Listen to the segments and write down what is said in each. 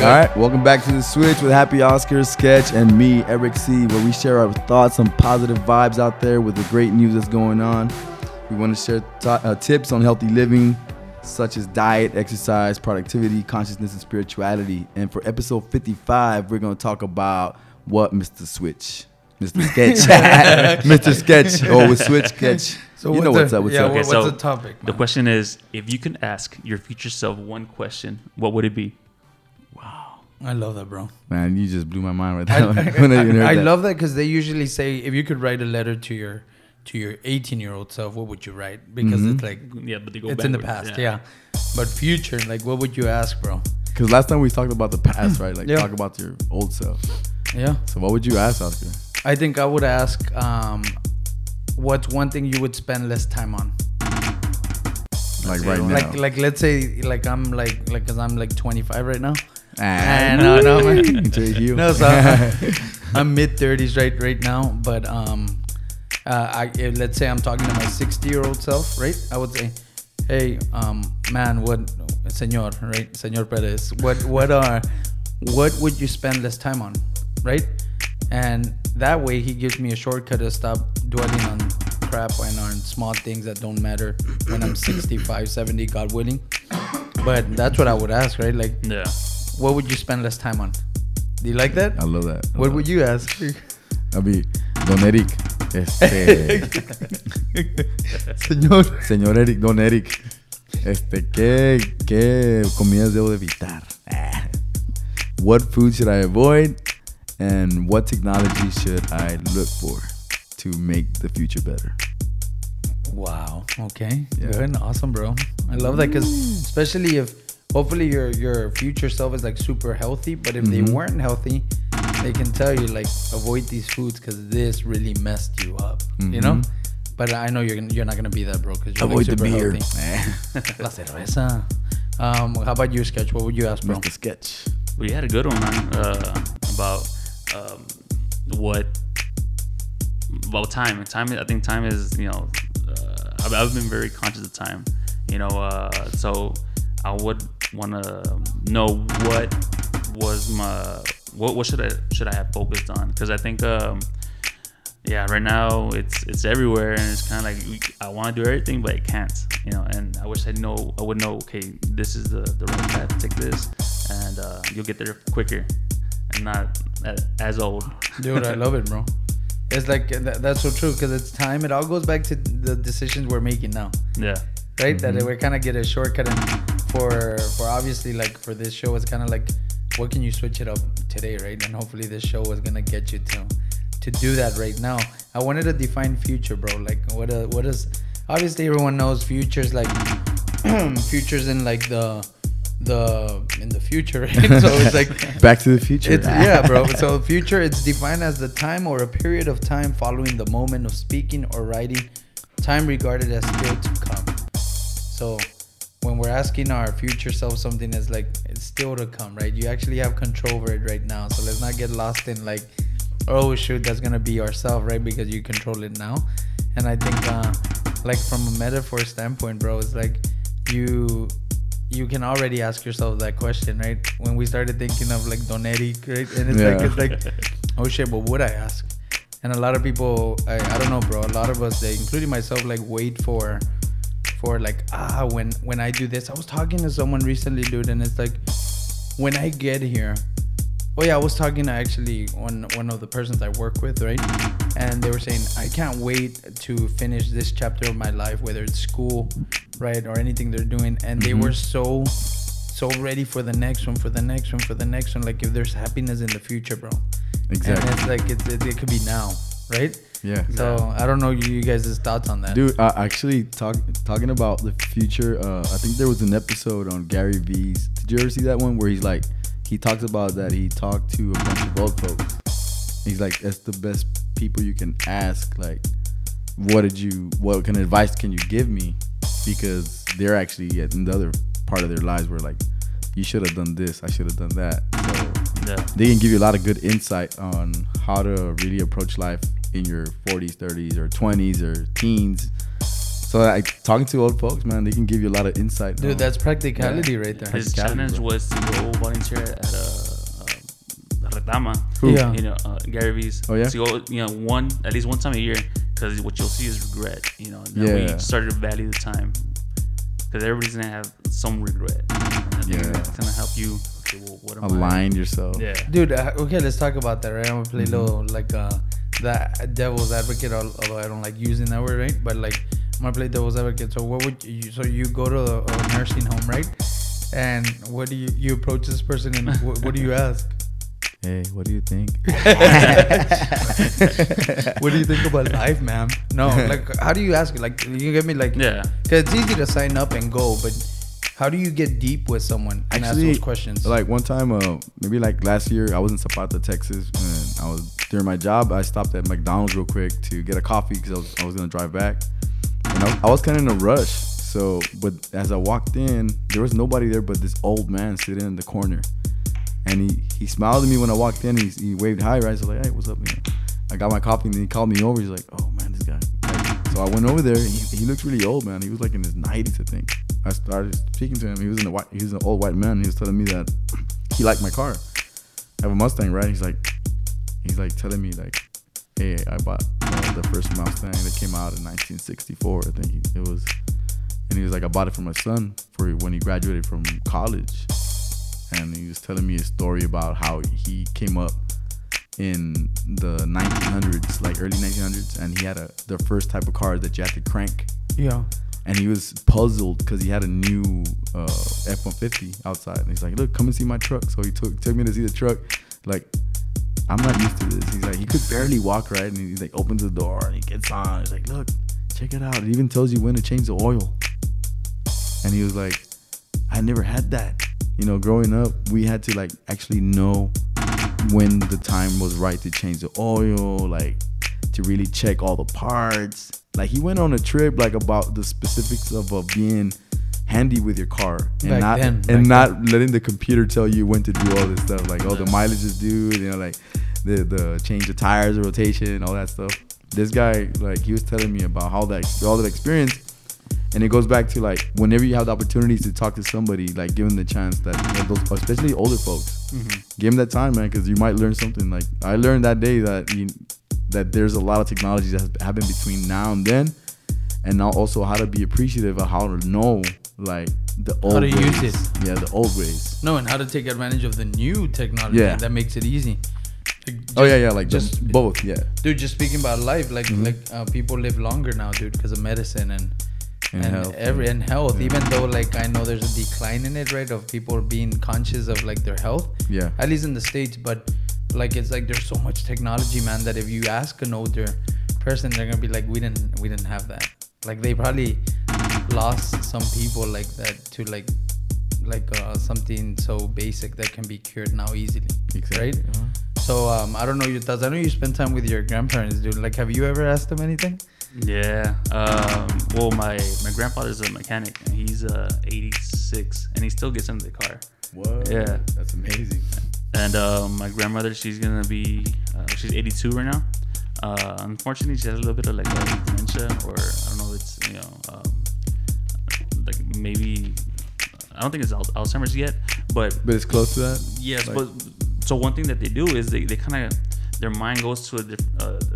All right, welcome back to the Switch with Happy Oscar Sketch and me, Eric C, where we share our thoughts on positive vibes out there with the great news that's going on. We want to share t- uh, tips on healthy living, such as diet, exercise, productivity, consciousness, and spirituality. And for episode 55, we're going to talk about what Mr. Switch, Mr. Sketch, Mr. Sketch, or with Switch Sketch. So you know what's what's the- up, what's yeah, up. Okay, what's so the topic? The question is, if you can ask your future self one question, what would it be? I love that, bro. Man, you just blew my mind right I, when I even heard I that. love that because they usually say if you could write a letter to your to your 18 year old self, what would you write? Because Mhm. it's like Yeah, but they go it's in the past, yeah. But future, like, what would you ask, bro? Because last time we talked about the past, right? Like Yeah. talk about your old self. Yeah, So what would you ask, Oscar? I think I would ask, um, what's one thing you would spend less time on? Like right now. Like, like let's say, like I'm like, like, cause I'm like 25 right now. Ah, no, no, man. No, so I'm, I'm mid 30s right right now, but um, uh, I let's say I'm talking to my 60 year old self, right? I would say, hey, um, man, what, señor, right, señor Perez, what, what are, what would you spend less time on, right? And that way, he gives me a shortcut to stop dwelling on crap and on small things that don't matter when I'm 65, 70, God willing. But that's what I would ask, right? Like, Yeah. What would you spend less time on? Do you like that? I love that. I What love would you ask? I'll be Don Eric. Este, Señor. señor Eric, Don Eric. Este, ¿qué, qué comidas debo evitar? Ah. What food should I avoid? And what technology should I look for to make the future better? Wow. Okay. Yeah. Good. Awesome, bro. I love that because especially if hopefully your your future self is like super healthy, but if Mhm. they weren't healthy, they can tell you like avoid these foods because this really messed you up. You know. Mhm. But I know you're gonna, you're not gonna be that, bro. Because you're Avoid like, the super beer. healthy. La cerveza. Um, how about you, Sketch? What would you ask, bro? Mr. Sketch. We had a good one, man. Uh, about um, what about time. Time. I think time is. You know, uh, I've, I've been very conscious of time. You know, uh, so I would want to know what was my what what should I should I have focused on? Because I think. Um, yeah, right now it's it's everywhere, and it's kind of like I want to do everything, but I can't, you know. And I wish I know I would know. Okay, this is the the right path. To take this, and uh, you'll get there quicker, and not as old. Dude, I love it, bro. It's like that, that's so true because it's time. It all goes back to the decisions we're making now, Yeah, right? That we're kind of get a shortcut, and for for obviously like for this show, it's kind of like what can you switch it up today, right? And hopefully this show is gonna get you to to do that right now. I wanted to define future, bro. Like what a, what is obviously everyone knows futures like futures in like the the in the future, right? so it's like Back to the future. it's yeah, bro. So future, it's defined as the time or a period of time following the moment of speaking or writing, time regarded as still to come. So when we're asking our future self something, it's like it's still to come, right? You actually have control over it right now. So let's not get lost in like, oh shoot, that's gonna be yourself, right? Because you control it now. And I think, uh, like from a metaphor standpoint, bro, it's like you you can already ask yourself that question, right? When we started thinking of like Don Eric, right? And it's Yeah. like it's like, oh shit, what would I ask? And a lot of people, I, I don't know, bro. A lot of us, they, including myself, like wait for, for like ah when when I do this. I was talking to someone recently, dude, and it's like when I get here. Oh yeah, I was talking to actually one one of the persons I work with, right? And they were saying I can't wait to finish this chapter of my life, whether it's school, right, or anything they're doing. And they Mhm. were so so ready for the next one, for the next one, for the next one. Like if there's happiness in the future, bro. Exactly. And it's like it, it could be now, right? Yeah. So I don't know you guys' thoughts on that. Dude, uh, actually, talk, talking about the future, uh, I think there was an episode on Gary V's. Did you ever see that one where he's like, he talks about that he talked to a bunch of old folks. He's like, that's the best people you can ask. Like, what did you, what kind of advice can you give me? Because they're actually in the other part of their lives where like, you should have done this, I should have done that. So yeah, they can give you a lot of good insight on how to really approach life in your 40s, 30s, or 20s, or teens. So, like talking to old folks, man, they can give you a lot of insight. Dude, on- that's practicality right there. his challenge bro. was to go volunteer at a Dama. Who? Yeah. You know, uh, Gary V's. Oh, yeah? So go, you know, one at least one time a year, because what you'll see is regret. You know, that Yeah. we started to value the time, because everybody's gonna have some regret. And Yeah. That's gonna help you. Okay, well, what am I? Align yourself. Yeah. Dude, uh, okay, let's talk about that, right? I'm gonna play Mm-hmm. little like uh that devil's advocate, although I don't like using that word, right? But like I'm gonna play devil's advocate. So what would you? So you go to a, a nursing home, right? And what do you you approach this person and what, what do you ask? Hey, what do you think? What do you think about life, ma'am? No, like how do you ask? Like you get me like Yeah. Cause it's easy to sign up and go, but how do you get deep with someone and ask those questions? Like one time, uh, maybe like last year, I was in Zapata, Texas, and I was during my job. I stopped at McDonald's real quick to get a coffee because I was, I was gonna drive back, and I, I was kind of in a rush. So, but as I walked in, there was nobody there but this old man sitting in the corner, and he he smiled at me when I walked in. He, he waved hi, right? So I was like, hey, what's up, man? I got my coffee, and then he called me over. He's like, oh man, this guy. So I went over there. He, he looked really old, man. He was like in his 90s, I think. I started speaking to him. He was in a white. He was an old white man. He was telling me that he liked my car. I have a Mustang, right? He's like, he's like telling me like, hey, I bought the first Mustang that came out in 1964. I think it was, and he was like, I bought it for my son for when he graduated from college, and he was telling me a story about how he came up in the 1900s, like early 1900s, and he had a the first type of car that you had to crank yeah. And he was puzzled because he had a new uh, F-150 outside, and he's like, "Look, come and see my truck." So he took took me to see the truck. Like, I'm not used to this. He's like, he could barely walk right, and he like opens the door and he gets on. He's like, "Look, check it out. It even tells you when to change the oil." And he was like, "I never had that." You know, growing up, we had to like actually know when the time was right to change the oil, like to really check all the parts. Like he went on a trip like about the specifics of uh, being handy with your car and Back not then, and back not letting the computer tell you when to do all this stuff. Like oh the mileage is due, you know, like the the change of tires, the rotation, all that stuff. This guy like he was telling me about how that all that experience. And it goes back to like whenever you have the opportunities to talk to somebody, like give them the chance that you know, those, especially older folks, give them that time, man, because you might learn something. Like I learned that day that you, that there's a lot of technologies that have happened between now and then, and now also how to be appreciative of how to know like the old to use ways. it. Yeah, the old ways. No, and how to take advantage of the new technology Yeah. that makes it easy. Like, oh yeah, yeah, like just just both. Yeah, dude. Just speaking about life, like Mhm. like uh, people live longer now, dude, because of medicine and And and, health, every and health. Yeah. Even though like I know there's a decline in it, right, of people being conscious of like their health. yeah, At least in the states, but like it's like there's so much technology, man, that if you ask an older person, they're gonna be like, we didn't we didn't have that. Like they probably lost some people like that to like like uh, something so basic that can be cured now easily. exactly. Right? Uh-huh. So um, I don't know your thoughts. I know you spend time with your grandparents, dude. Like, have you ever asked them anything? Yeah. Um, well, my my grandfather's a mechanic, and he's uh 86, and he still gets into the car. What? Yeah. that's amazing. And uh, my grandmother, she's gonna be, uh, she's 82 right now. Uh, unfortunately, she has a little bit of like dementia, or I don't know, it's you know, um, like maybe I don't think it's Alzheimer's yet, but But it's close to that. yes. Like- but so one thing that they do is they, they kind of their mind goes to a different uh, to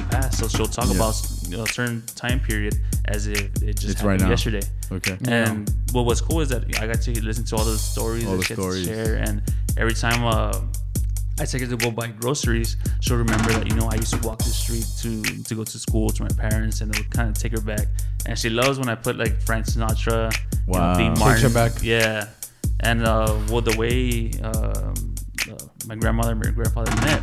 the past. So she'll talk Yeah. about you know, a certain time period as if it just It's happened now. yesterday. Okay. And what was cool is that I got to listen to all the stories All that the she had to stories. share, and every time uh, I take her to go buy groceries, she'll remember that you know I used to walk the street to to go to school to my parents, and it would kind of take her back. And she loves when I put like Frank Sinatra, you know, Wow. Dean Takes Martin, her back. yeah. And uh, well, the way um, uh, my grandmother and my grandfather met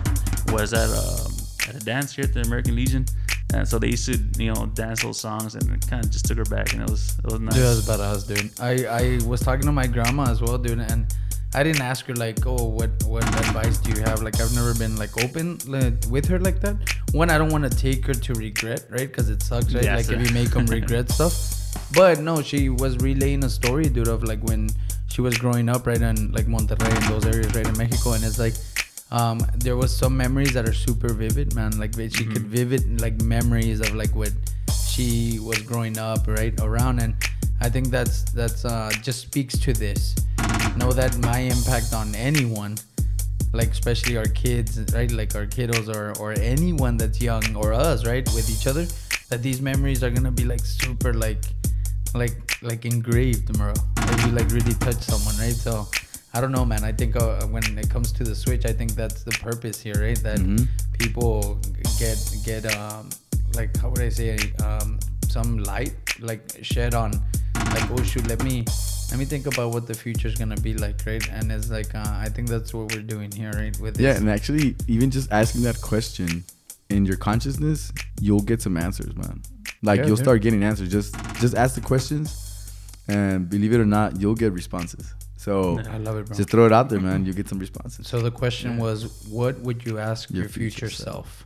was at um, at a dance here at the American Legion. And so they used to, you know, dance those songs, and it kind of just took her back, and it was it was nice. Dude, that's badass, dude. I, I was talking to my grandma as well, dude, and I didn't ask her like, oh, what what advice do you have? Like, I've never been like open like, with her like that. One, I don't want to take her to regret, right? Because it sucks, right? Yeah, like if you make them regret stuff. But no, she was relaying a story, dude, of like when she was growing up, right, in like Monterrey and those areas, right, in Mexico, and it's like. Um, there was some memories that are super vivid, man. Like she could vivid like memories of like what she was growing up right around and i think that's that's uh just speaks to this know that my impact on anyone like especially our kids, right? Like our kiddos or or anyone that's young or us, right? With each other, that these memories are gonna be like super like like like engraved, bro. If you like really touch someone, right? So. I don't know, man. I think uh, when it comes to the Switch, I think that's the purpose here, right? That Mhm. people get get um like how would I say um some light like shed on like oh shoot let me let me think about what the future is gonna be like right and it's like uh, I think that's what we're doing here right with Yeah, this. and actually, even just asking that question in your consciousness, you'll get some answers, man. Like Yeah, you'll yeah. start getting answers. Just just ask the questions, and believe it or not, you'll get responses. So I love it, bro. just throw it out there, man. You get some responses. So the question was, what would you ask your, Your future, future self?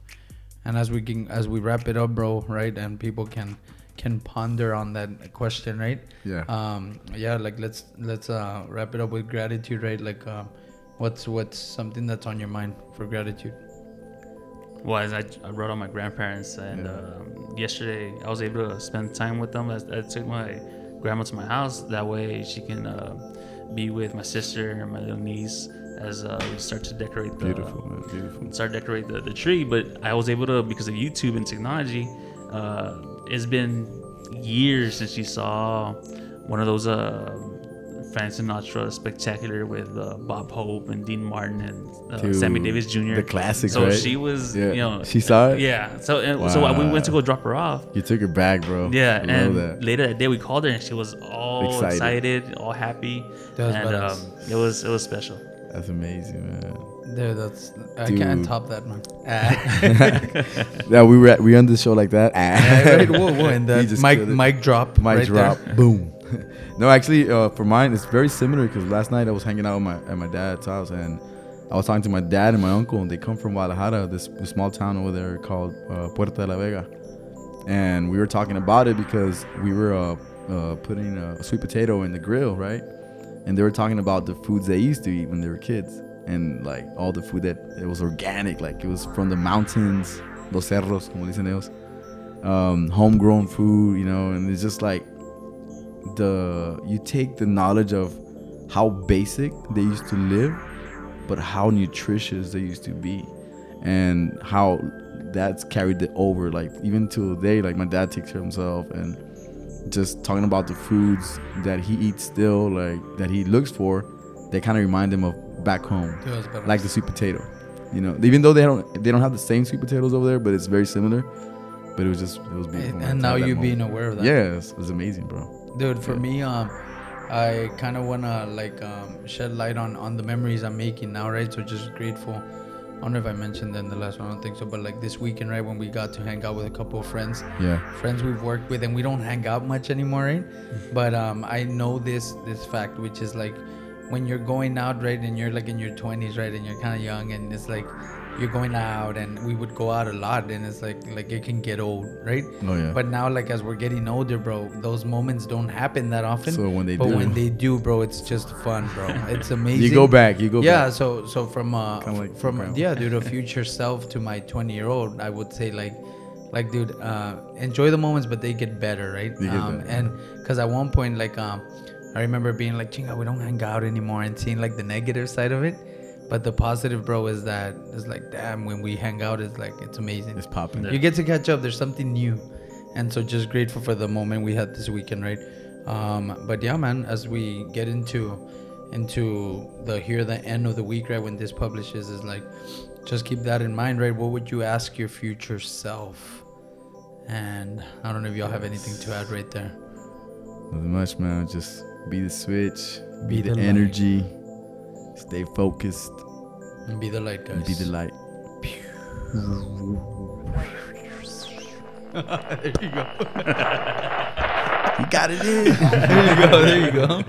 And as we can, as we wrap it up, bro, right, and people can can ponder on that question, right? Yeah. Um, yeah, like let's let's uh, wrap it up with gratitude, right? Like, um, what's what's something that's on your mind for gratitude? Well, as I, I wrote on my grandparents, and Yeah. um, yesterday I was able to spend time with them. I, I took my grandma to my house. That way she can uh, be with my sister and my little niece as uh, we start to decorate the beautiful, man. Beautiful. start decorate the, the tree. But I was able to because of YouTube and technology. Uh, it's been years since she saw one of those uh, Frank Sinatra spectacular with uh, Bob Hope and Dean Martin and uh, Dude, Sammy Davis Jr. the classics, So right? she was, Yeah. you know, She saw it? Yeah. So and so we went to go drop her off. You took her back, bro. Yeah, I and that. later that day we called her and she was all Excited. excited, all happy, That was and um, it was it was special. That's amazing, man. There, that's I can't top that, man. Yeah, we were at, we on the show like that. Yeah, right, whoa, whoa, and He that mic mic drop, Mic right drop, there. boom. no, actually, uh, for mine, it's very similar because last night I was hanging out with my, at my dad's house and I was talking to my dad and my uncle, and they come from Guadalajara, this, this small town over there called uh, Puerta de la Vega. And we were talking about it because we were uh, uh, putting a sweet potato in the grill, right? And they were talking about the foods they used to eat when they were kids, and like all the food that it was organic, like it was from the mountains, los cerros, como dicen ellos, um, homegrown food, you know, and it's just like the you take the knowledge of how basic they used to live, but how nutritious they used to be, and how that's carried it over. Like even till today, like my dad takes care of himself, and just talking about the foods that he eats still, like that he looks for, they kind of remind him of back home, like the sweet potato. You know, even though they don't they don't have the same sweet potatoes over there, but it's very similar. But it was just it was beautiful. and, and now you being aware of that. Yeah, it was, it was amazing, bro. dude for Yeah. me um i kind of want to like um shed light on on the memories i'm making now right so just grateful i don't know if i mentioned that in the last one i don't think so but like this weekend right when we got to hang out with a couple of friends Yeah. friends we've worked with and we don't hang out much anymore right but um i know this this fact which is like when you're going out right and you're like in your 20s right and you're kind of young and it's like you're going out and we would go out a lot and it's like like it can get old right Oh yeah. but now, like as we're getting older, bro, those moments don't happen that often. So when they but do- when they do, bro, it's just fun, bro. It's amazing. you go back. You go yeah. back. So so from uh like from yeah, dude, a future self to my 20 year old, I would say like like dude, uh, enjoy the moments, but they get better, right? They get um, better. And because at one point, like um, I remember being like, chinga, we don't hang out anymore, and seeing like the negative side of it. But the positive, bro, is that it's like, damn, when we hang out, it's like it's amazing. It's popping. Yeah. You get to catch up. There's something new, and so just grateful for the moment we had this weekend, right? Um, but yeah, man, as we get into into the here the end of the week, right? When this publishes, is like, just keep that in mind, right? What would you ask your future self? And I don't know if y'all have anything to add right there. Nothing much, man. Just be the switch. Be Be, the the, light. energy. Stay focused. And be the light, guys. And be the light. there you go. You got it in. there you go. There you go.